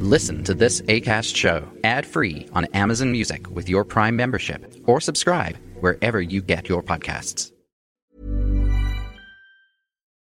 Listen to this ACAST show ad free on Amazon Music with your Prime membership or subscribe wherever you get your podcasts.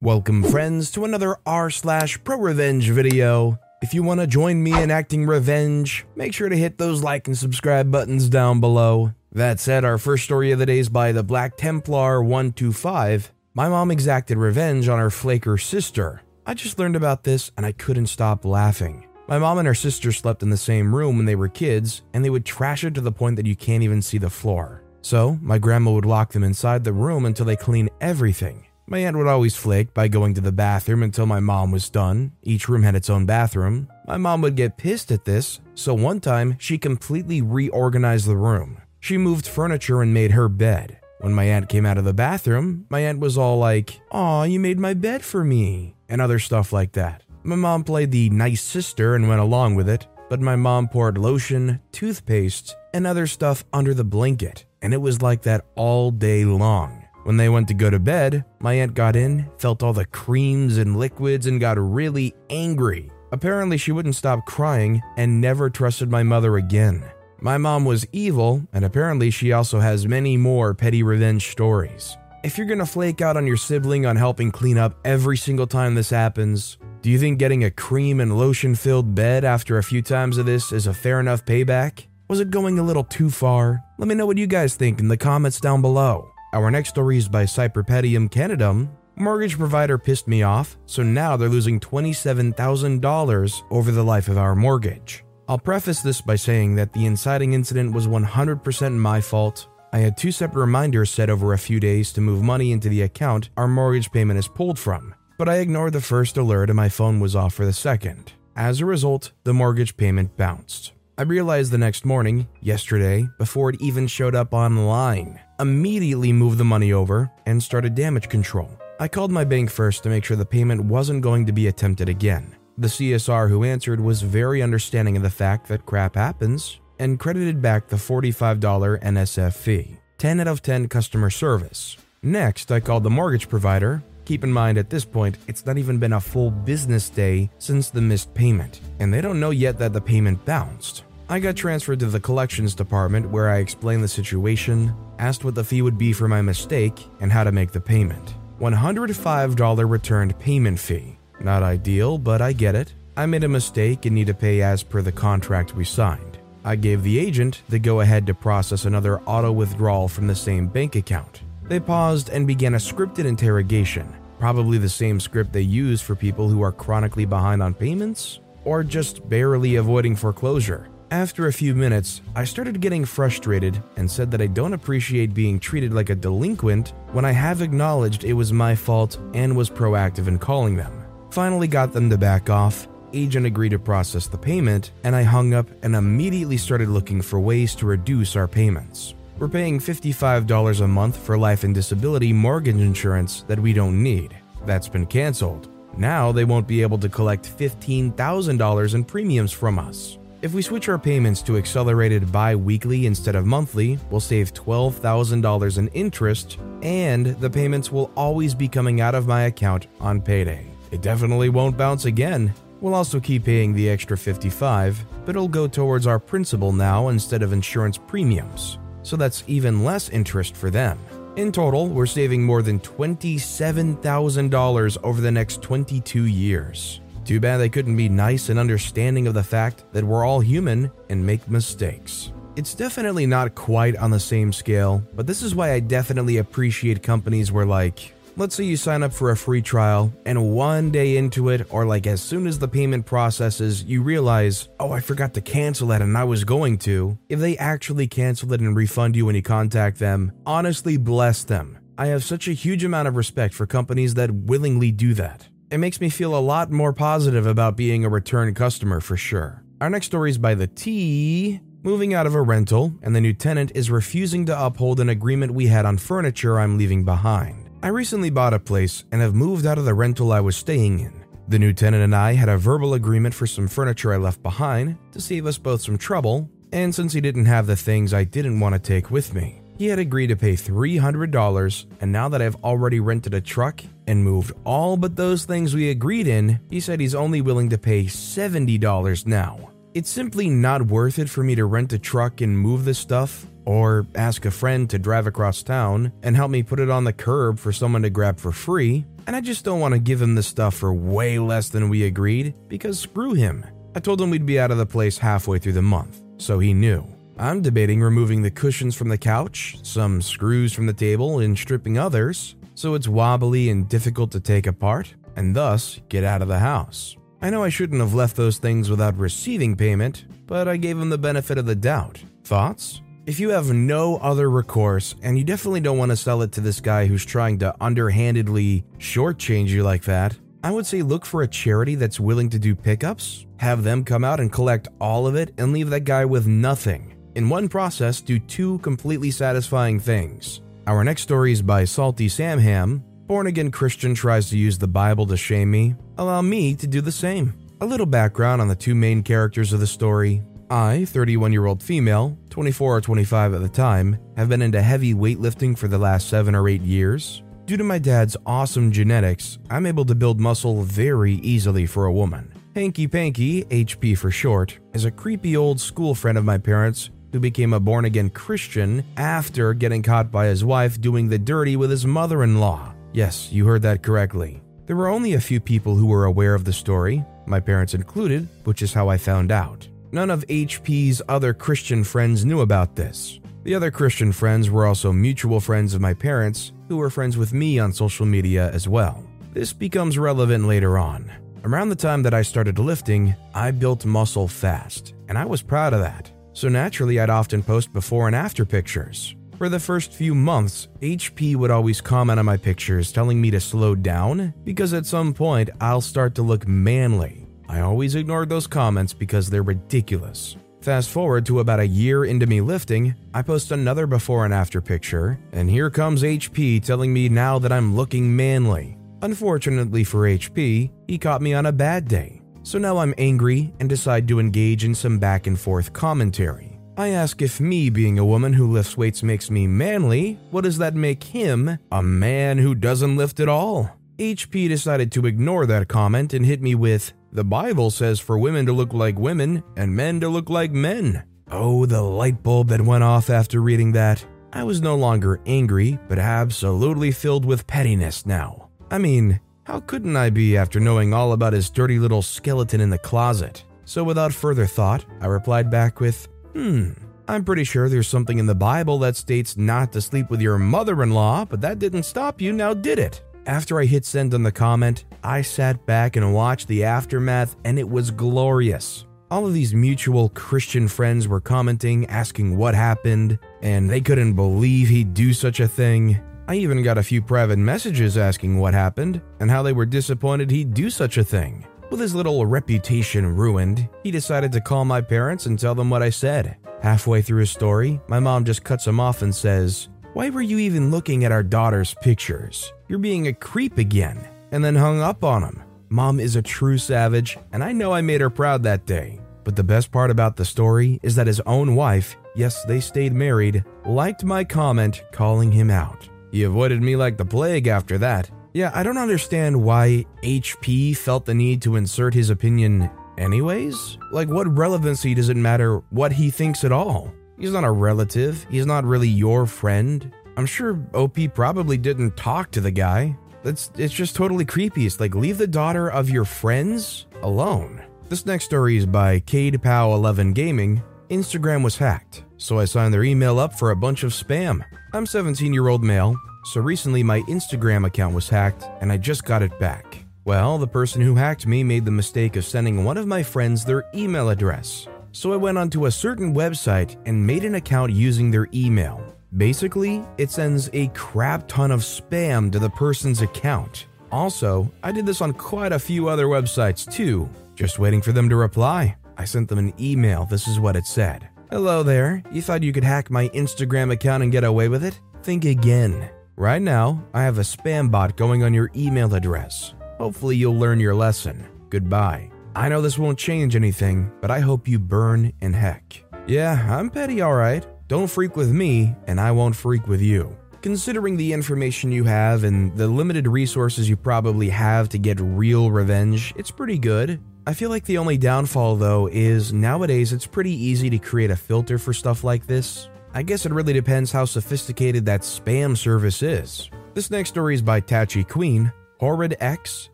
Welcome, friends, to another r slash pro revenge video. If you want to join me in acting revenge, make sure to hit those like and subscribe buttons down below. That said, our first story of the day is by the Black Templar 125. My mom exacted revenge on her flaker sister. I just learned about this and I couldn't stop laughing. My mom and her sister slept in the same room when they were kids, and they would trash it to the point that you can't even see the floor. So, my grandma would lock them inside the room until they clean everything. My aunt would always flake by going to the bathroom until my mom was done. Each room had its own bathroom. My mom would get pissed at this, so one time she completely reorganized the room. She moved furniture and made her bed. When my aunt came out of the bathroom, my aunt was all like, Aw, you made my bed for me, and other stuff like that. My mom played the nice sister and went along with it, but my mom poured lotion, toothpaste, and other stuff under the blanket, and it was like that all day long. When they went to go to bed, my aunt got in, felt all the creams and liquids, and got really angry. Apparently, she wouldn't stop crying and never trusted my mother again. My mom was evil, and apparently, she also has many more petty revenge stories. If you're gonna flake out on your sibling on helping clean up every single time this happens, do you think getting a cream and lotion filled bed after a few times of this is a fair enough payback? Was it going a little too far? Let me know what you guys think in the comments down below. Our next story is by Cypripedium Canadum. Mortgage provider pissed me off, so now they're losing $27,000 over the life of our mortgage. I'll preface this by saying that the inciting incident was 100% my fault. I had two separate reminders set over a few days to move money into the account our mortgage payment is pulled from, but I ignored the first alert and my phone was off for the second. As a result, the mortgage payment bounced. I realized the next morning, yesterday, before it even showed up online. Immediately moved the money over and started damage control. I called my bank first to make sure the payment wasn't going to be attempted again. The CSR who answered was very understanding of the fact that crap happens and credited back the $45 NSF fee. 10 out of 10 customer service. Next, I called the mortgage provider. Keep in mind at this point, it's not even been a full business day since the missed payment, and they don't know yet that the payment bounced. I got transferred to the collections department where I explained the situation, asked what the fee would be for my mistake, and how to make the payment. $105 returned payment fee. Not ideal, but I get it. I made a mistake and need to pay as per the contract we signed. I gave the agent the go ahead to process another auto withdrawal from the same bank account. They paused and began a scripted interrogation, probably the same script they use for people who are chronically behind on payments or just barely avoiding foreclosure. After a few minutes, I started getting frustrated and said that I don't appreciate being treated like a delinquent when I have acknowledged it was my fault and was proactive in calling them. Finally, got them to back off. Agent agreed to process the payment, and I hung up and immediately started looking for ways to reduce our payments. We're paying $55 a month for life and disability mortgage insurance that we don't need. That's been canceled. Now they won't be able to collect $15,000 in premiums from us. If we switch our payments to accelerated bi weekly instead of monthly, we'll save $12,000 in interest, and the payments will always be coming out of my account on payday. It definitely won't bounce again. We'll also keep paying the extra 55, but it'll go towards our principal now instead of insurance premiums. So that's even less interest for them. In total, we're saving more than $27,000 over the next 22 years. Too bad they couldn't be nice and understanding of the fact that we're all human and make mistakes. It's definitely not quite on the same scale, but this is why I definitely appreciate companies where, like, let's say you sign up for a free trial, and one day into it, or like as soon as the payment processes, you realize, oh, I forgot to cancel that and I was going to. If they actually cancel it and refund you when you contact them, honestly bless them. I have such a huge amount of respect for companies that willingly do that. It makes me feel a lot more positive about being a return customer for sure. Our next story is by the T. Moving out of a rental, and the new tenant is refusing to uphold an agreement we had on furniture I'm leaving behind. I recently bought a place and have moved out of the rental I was staying in. The new tenant and I had a verbal agreement for some furniture I left behind to save us both some trouble, and since he didn't have the things I didn't want to take with me. He had agreed to pay $300, and now that I've already rented a truck and moved all but those things we agreed in, he said he's only willing to pay $70 now. It's simply not worth it for me to rent a truck and move this stuff, or ask a friend to drive across town and help me put it on the curb for someone to grab for free, and I just don't want to give him the stuff for way less than we agreed because screw him. I told him we'd be out of the place halfway through the month, so he knew. I'm debating removing the cushions from the couch, some screws from the table, and stripping others, so it's wobbly and difficult to take apart, and thus get out of the house. I know I shouldn't have left those things without receiving payment, but I gave him the benefit of the doubt. Thoughts? If you have no other recourse, and you definitely don't want to sell it to this guy who's trying to underhandedly shortchange you like that, I would say look for a charity that's willing to do pickups, have them come out and collect all of it, and leave that guy with nothing in one process do two completely satisfying things. Our next story is by Salty Samham. Born again Christian tries to use the Bible to shame me. Allow me to do the same. A little background on the two main characters of the story. I, 31 year old female, 24 or 25 at the time, have been into heavy weightlifting for the last 7 or 8 years. Due to my dad's awesome genetics, I'm able to build muscle very easily for a woman. Hanky Panky, HP for short, is a creepy old school friend of my parents who became a born again Christian after getting caught by his wife doing the dirty with his mother in law. Yes, you heard that correctly. There were only a few people who were aware of the story, my parents included, which is how I found out. None of HP's other Christian friends knew about this. The other Christian friends were also mutual friends of my parents, who were friends with me on social media as well. This becomes relevant later on. Around the time that I started lifting, I built muscle fast, and I was proud of that so naturally I'd often post before and after pictures. For the first few months, HP would always comment on my pictures telling me to slow down because at some point I'll start to look manly. I always ignored those comments because they're ridiculous. Fast forward to about a year into me lifting, I post another before and after picture, and here comes HP telling me now that I'm looking manly. Unfortunately for HP, he caught me on a bad day. So now I'm angry and decide to engage in some back and forth commentary. I ask if me being a woman who lifts weights makes me manly, what does that make him, a man who doesn't lift at all? HP decided to ignore that comment and hit me with, The Bible says for women to look like women and men to look like men. Oh, the light bulb that went off after reading that. I was no longer angry, but absolutely filled with pettiness now. I mean, how couldn't I be after knowing all about his dirty little skeleton in the closet? So without further thought, I replied back with, Hmm, I'm pretty sure there's something in the Bible that states not to sleep with your mother in law, but that didn't stop you, now did it? After I hit send on the comment, I sat back and watched the aftermath, and it was glorious. All of these mutual Christian friends were commenting, asking what happened, and they couldn't believe he'd do such a thing. I even got a few private messages asking what happened and how they were disappointed he'd do such a thing. With his little reputation ruined, he decided to call my parents and tell them what I said. Halfway through his story, my mom just cuts him off and says, Why were you even looking at our daughter's pictures? You're being a creep again. And then hung up on him. Mom is a true savage, and I know I made her proud that day. But the best part about the story is that his own wife, yes, they stayed married, liked my comment calling him out. He avoided me like the plague after that. Yeah, I don't understand why HP felt the need to insert his opinion anyways. Like, what relevancy does it matter what he thinks at all? He's not a relative, he's not really your friend. I'm sure OP probably didn't talk to the guy. That's it's just totally creepy. It's like leave the daughter of your friends alone. This next story is by Cade Pow 11 Gaming. Instagram was hacked, so I signed their email up for a bunch of spam. I'm 17 year old male, so recently my Instagram account was hacked and I just got it back. Well, the person who hacked me made the mistake of sending one of my friends their email address. So I went onto a certain website and made an account using their email. Basically, it sends a crap ton of spam to the person's account. Also, I did this on quite a few other websites too, just waiting for them to reply. I sent them an email. This is what it said Hello there. You thought you could hack my Instagram account and get away with it? Think again. Right now, I have a spam bot going on your email address. Hopefully, you'll learn your lesson. Goodbye. I know this won't change anything, but I hope you burn in heck. Yeah, I'm petty alright. don't freak with me, and I won't freak with you. Considering the information you have and the limited resources you probably have to get real revenge, it's pretty good. I feel like the only downfall, though, is nowadays it's pretty easy to create a filter for stuff like this. I guess it really depends how sophisticated that spam service is. This next story is by Tachi Queen Horrid ex,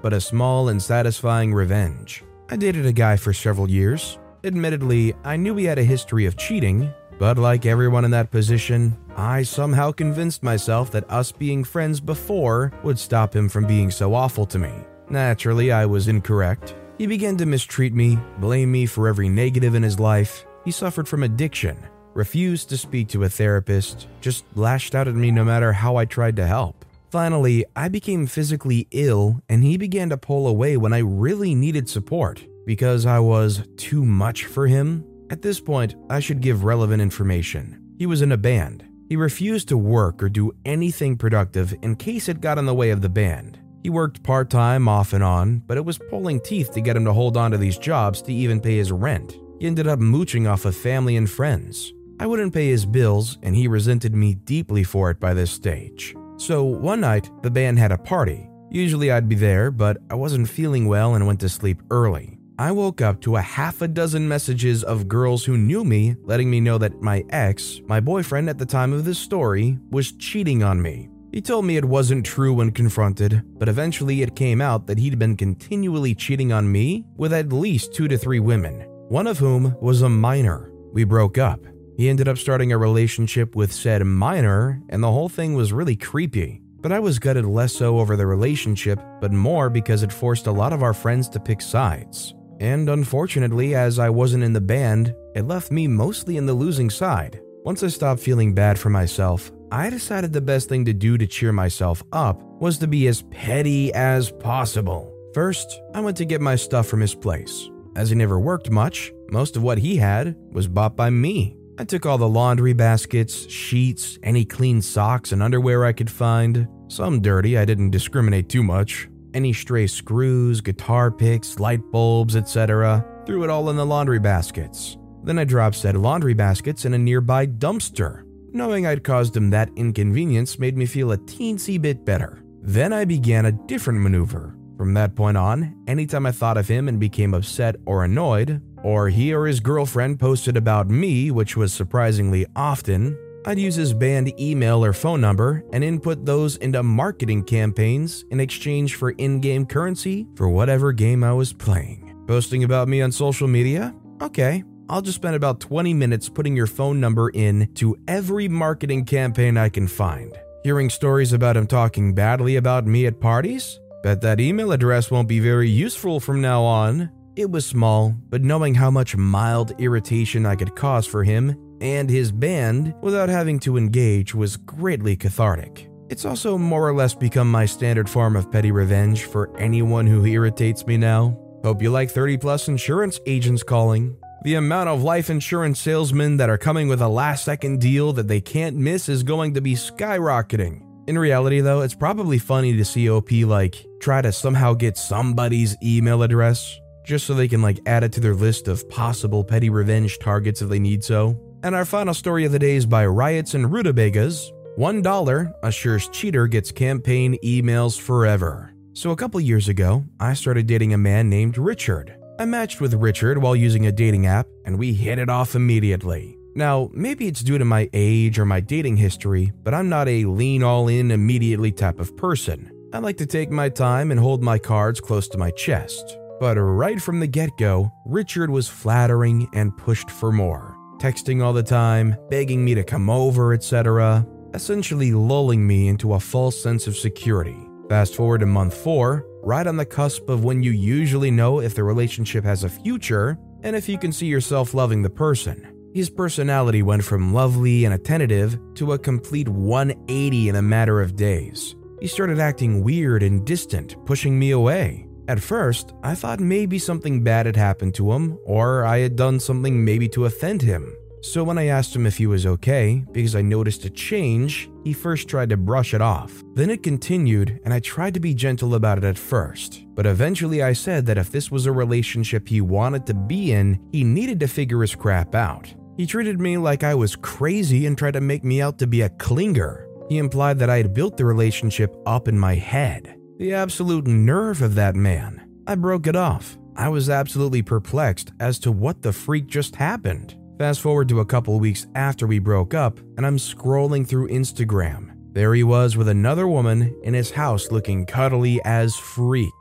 but a small and satisfying revenge. I dated a guy for several years. Admittedly, I knew he had a history of cheating, but like everyone in that position, I somehow convinced myself that us being friends before would stop him from being so awful to me. Naturally, I was incorrect. He began to mistreat me, blame me for every negative in his life. He suffered from addiction, refused to speak to a therapist, just lashed out at me no matter how I tried to help. Finally, I became physically ill and he began to pull away when I really needed support because I was too much for him at this point, I should give relevant information. He was in a band. He refused to work or do anything productive in case it got in the way of the band. He worked part time off and on, but it was pulling teeth to get him to hold on to these jobs to even pay his rent. He ended up mooching off of family and friends. I wouldn't pay his bills, and he resented me deeply for it by this stage. So one night, the band had a party. Usually I'd be there, but I wasn't feeling well and went to sleep early. I woke up to a half a dozen messages of girls who knew me letting me know that my ex, my boyfriend at the time of this story, was cheating on me. He told me it wasn't true when confronted, but eventually it came out that he'd been continually cheating on me with at least two to three women, one of whom was a minor. We broke up. He ended up starting a relationship with said minor, and the whole thing was really creepy. But I was gutted less so over the relationship, but more because it forced a lot of our friends to pick sides. And unfortunately, as I wasn't in the band, it left me mostly in the losing side. Once I stopped feeling bad for myself, I decided the best thing to do to cheer myself up was to be as petty as possible. First, I went to get my stuff from his place. As he never worked much, most of what he had was bought by me. I took all the laundry baskets, sheets, any clean socks and underwear I could find. Some dirty, I didn't discriminate too much any stray screws, guitar picks, light bulbs, etc., threw it all in the laundry baskets. Then I dropped said laundry baskets in a nearby dumpster. Knowing I'd caused him that inconvenience made me feel a teensy bit better. Then I began a different maneuver. From that point on, anytime I thought of him and became upset or annoyed, or he or his girlfriend posted about me, which was surprisingly often, I'd use his band email or phone number and input those into marketing campaigns in exchange for in game currency for whatever game I was playing. Posting about me on social media? Okay, I'll just spend about 20 minutes putting your phone number in to every marketing campaign I can find. Hearing stories about him talking badly about me at parties? Bet that email address won't be very useful from now on. It was small, but knowing how much mild irritation I could cause for him and his band without having to engage was greatly cathartic. It's also more or less become my standard form of petty revenge for anyone who irritates me now. Hope you like 30 plus insurance agents calling. The amount of life insurance salesmen that are coming with a last second deal that they can't miss is going to be skyrocketing. In reality, though, it's probably funny to see OP like try to somehow get somebody's email address just so they can like add it to their list of possible petty revenge targets if they need so. And our final story of the day is by Riots and Rutabagas. $1 assures cheater gets campaign emails forever. So, a couple years ago, I started dating a man named Richard. I matched with Richard while using a dating app, and we hit it off immediately. Now, maybe it's due to my age or my dating history, but I'm not a lean all in immediately type of person. I like to take my time and hold my cards close to my chest. But right from the get go, Richard was flattering and pushed for more texting all the time, begging me to come over, etc., essentially lulling me into a false sense of security. Fast forward to month 4, right on the cusp of when you usually know if the relationship has a future and if you can see yourself loving the person. His personality went from lovely and attentive to a complete 180 in a matter of days. He started acting weird and distant, pushing me away. At first, I thought maybe something bad had happened to him, or I had done something maybe to offend him. So when I asked him if he was okay, because I noticed a change, he first tried to brush it off. Then it continued, and I tried to be gentle about it at first. But eventually I said that if this was a relationship he wanted to be in, he needed to figure his crap out. He treated me like I was crazy and tried to make me out to be a clinger. He implied that I had built the relationship up in my head. The absolute nerve of that man. I broke it off. I was absolutely perplexed as to what the freak just happened. Fast forward to a couple weeks after we broke up, and I'm scrolling through Instagram. There he was with another woman in his house looking cuddly as freak.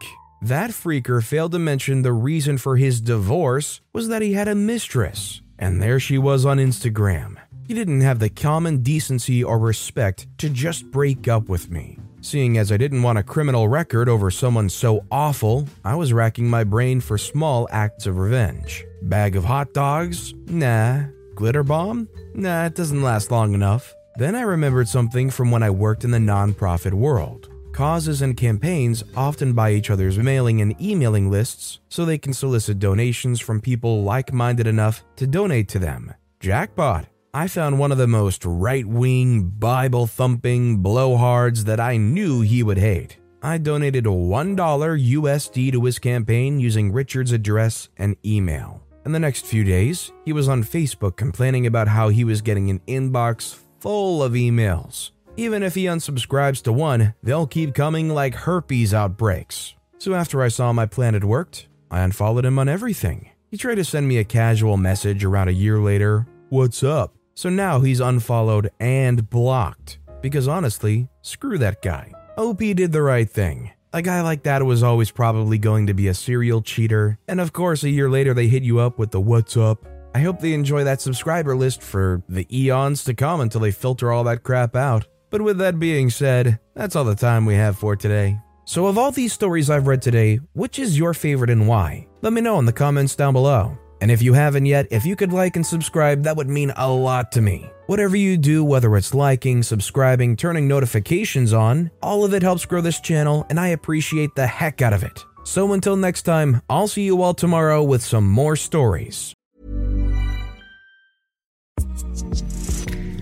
That freaker failed to mention the reason for his divorce was that he had a mistress, and there she was on Instagram. He didn't have the common decency or respect to just break up with me. Seeing as I didn't want a criminal record over someone so awful, I was racking my brain for small acts of revenge. Bag of hot dogs? Nah. Glitter bomb? Nah, it doesn't last long enough. Then I remembered something from when I worked in the nonprofit world. Causes and campaigns often buy each other's mailing and emailing lists so they can solicit donations from people like minded enough to donate to them. Jackpot! I found one of the most right wing, Bible thumping blowhards that I knew he would hate. I donated $1 USD to his campaign using Richard's address and email. In the next few days, he was on Facebook complaining about how he was getting an inbox full of emails. Even if he unsubscribes to one, they'll keep coming like herpes outbreaks. So after I saw my plan had worked, I unfollowed him on everything. He tried to send me a casual message around a year later What's up? So now he's unfollowed and blocked. Because honestly, screw that guy. OP did the right thing. A guy like that was always probably going to be a serial cheater, and of course, a year later they hit you up with the what's up. I hope they enjoy that subscriber list for the eons to come until they filter all that crap out. But with that being said, that's all the time we have for today. So, of all these stories I've read today, which is your favorite and why? Let me know in the comments down below. And if you haven't yet, if you could like and subscribe, that would mean a lot to me. Whatever you do, whether it's liking, subscribing, turning notifications on, all of it helps grow this channel, and I appreciate the heck out of it. So until next time, I'll see you all tomorrow with some more stories.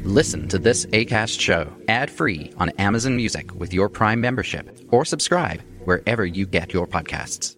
Listen to this ACAST show ad free on Amazon Music with your Prime membership or subscribe wherever you get your podcasts.